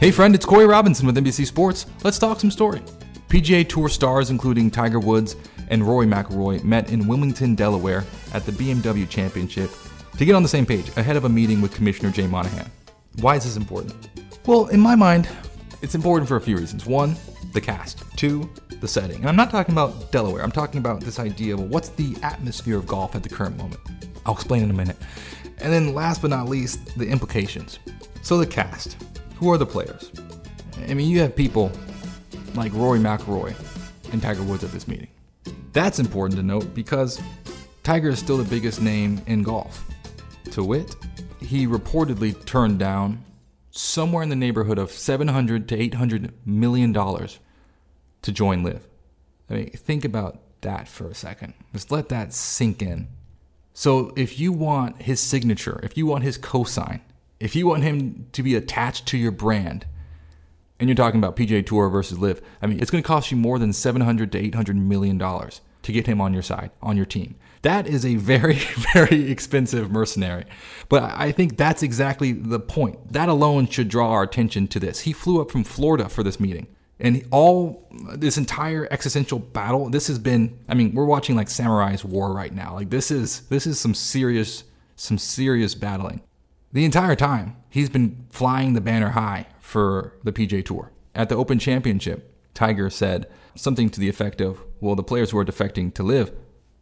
Hey friend, it's Corey Robinson with NBC Sports. Let's talk some story. PGA Tour stars including Tiger Woods and Rory McIlroy met in Wilmington, Delaware at the BMW Championship to get on the same page ahead of a meeting with Commissioner Jay Monahan. Why is this important? Well, in my mind, it's important for a few reasons. One, the cast. Two, the setting. And I'm not talking about Delaware. I'm talking about this idea of what's the atmosphere of golf at the current moment. I'll explain in a minute. And then last but not least, the implications. So the cast. Who are the players? I mean, you have people like Rory McIlroy and Tiger Woods at this meeting. That's important to note because Tiger is still the biggest name in golf. To wit, he reportedly turned down somewhere in the neighborhood of 700 to 800 million dollars to join LIV. I mean, think about that for a second. Just let that sink in. So, if you want his signature, if you want his cosign, if you want him to be attached to your brand, and you're talking about PGA Tour versus LIV, I mean, it's going to cost you more than 700 to 800 million dollars to get him on your side, on your team. That is a very, very expensive mercenary. But I think that's exactly the point. That alone should draw our attention to this. He flew up from Florida for this meeting. And all this entire existential battle, this has been I mean, we're watching like Samurai's War right now. Like this is this is some serious some serious battling. The entire time, he's been flying the banner high for the PGA Tour. At the Open Championship, Tiger said something to the effect of, well, the players who are defecting to LIV,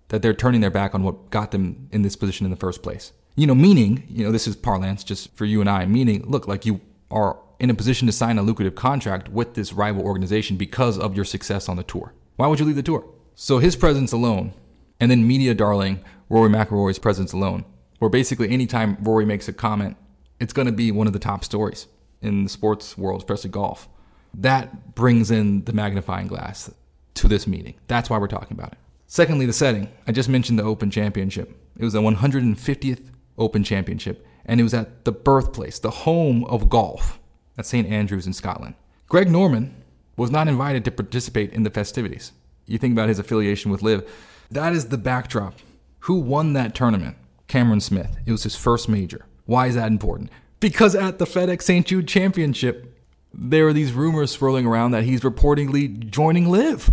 that they're turning their back on what got them in this position in the first place. You know, meaning, you know, this is parlance just for you and I, meaning, look, like you are in a position to sign a lucrative contract with this rival organization because of your success on the tour. Why would you leave the tour? So his presence alone, and then media darling Rory McIlroy's presence alone, where basically anytime Rory makes a comment, it's going to be one of the top stories in the sports world, especially golf. That brings in the magnifying glass to this meeting. That's why we're talking about it. Secondly, the setting. I just mentioned the Open Championship. It was the 150th Open Championship, and it was at the birthplace, the home of golf, at St. Andrews in Scotland. Greg Norman was not invited to participate in the festivities. You think about his affiliation with LIV. That is the backdrop. Who won that tournament? Cameron Smith. It was his first major. Why is that important? Because at the FedEx St. Jude Championship, there are these rumors swirling around that he's reportedly joining LIV.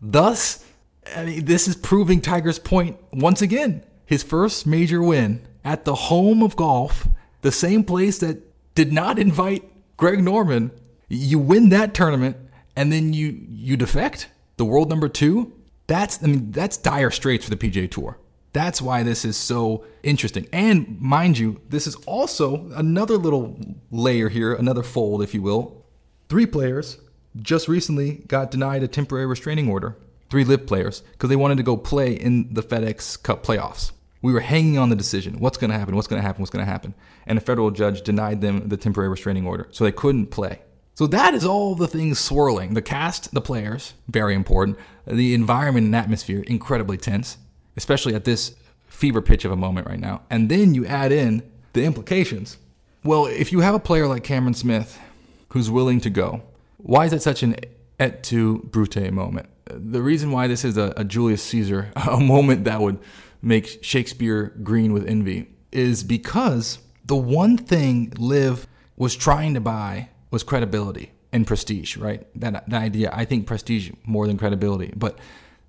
Thus, I mean, this is proving Tiger's point once again. His first major win at the home of golf, the same place that did not invite Greg Norman. You win that tournament and then you you defect the world number 2. That's I mean that's dire straits for the PGA Tour. That's why this is so interesting. And mind you, this is also another little layer here, another fold, if you will. Three players just recently got denied a temporary restraining order. Three LIV players because they wanted to go play in the FedEx Cup playoffs. We were hanging on the decision. What's going to happen? What's going to happen? What's going to happen? And a federal judge denied them the temporary restraining order, so they couldn't play. So that is all the things swirling. The cast, the players, very important. The environment and atmosphere, incredibly tense especially at this fever pitch of a moment right now. And then you add in the implications. Well, if you have a player like Cameron Smith who's willing to go, why is it such an et tu Brute moment? The reason why this is a, a Julius Caesar, a moment that would make Shakespeare green with envy, is because the one thing LIV was trying to buy was credibility and prestige, right? That, that idea, I think prestige more than credibility, but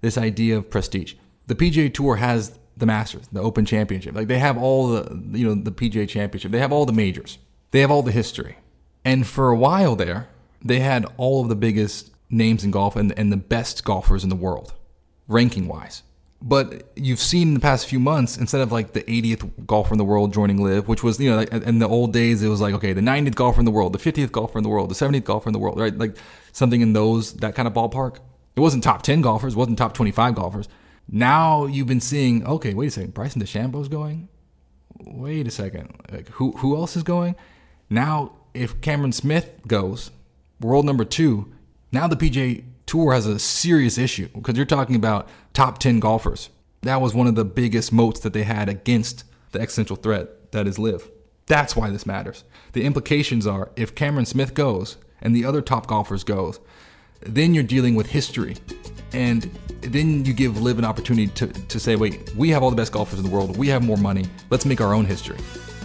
this idea of prestige the PGA Tour has the Masters, the Open Championship. Like they have all the you know the PGA Championship. They have all the majors. They have all the history. And for a while there, they had all of the biggest names in golf and, and the best golfers in the world, ranking wise. But you've seen in the past few months, instead of like the 80th golfer in the world joining LIV, which was, you know, like in the old days, it was like, okay, the 90th golfer in the world, the 50th golfer in the world, the 70th golfer in the world, right? Like something in those, that kind of ballpark. It wasn't top 10 golfers, it wasn't top 25 golfers. Now you've been seeing, okay, wait a second, Bryson DeChambeau's going. Wait a second, like, who who else is going? Now, if Cameron Smith goes, world number two, now the PGA Tour has a serious issue because you're talking about top ten golfers. That was one of the biggest moats that they had against the existential threat that is LIV. That's why this matters. The implications are if Cameron Smith goes and the other top golfers goes, then you're dealing with history. And then you give LIV an opportunity to, to say, wait, we have all the best golfers in the world. We have more money. Let's make our own history.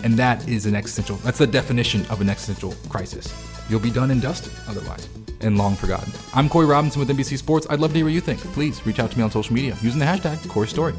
And that is an existential, that's the definition of an existential crisis. You'll be done and dusted otherwise and long forgotten. I'm Corey Robinson with NBC Sports. I'd love to hear what you think. Please reach out to me on social media using the hashtag Corey Story.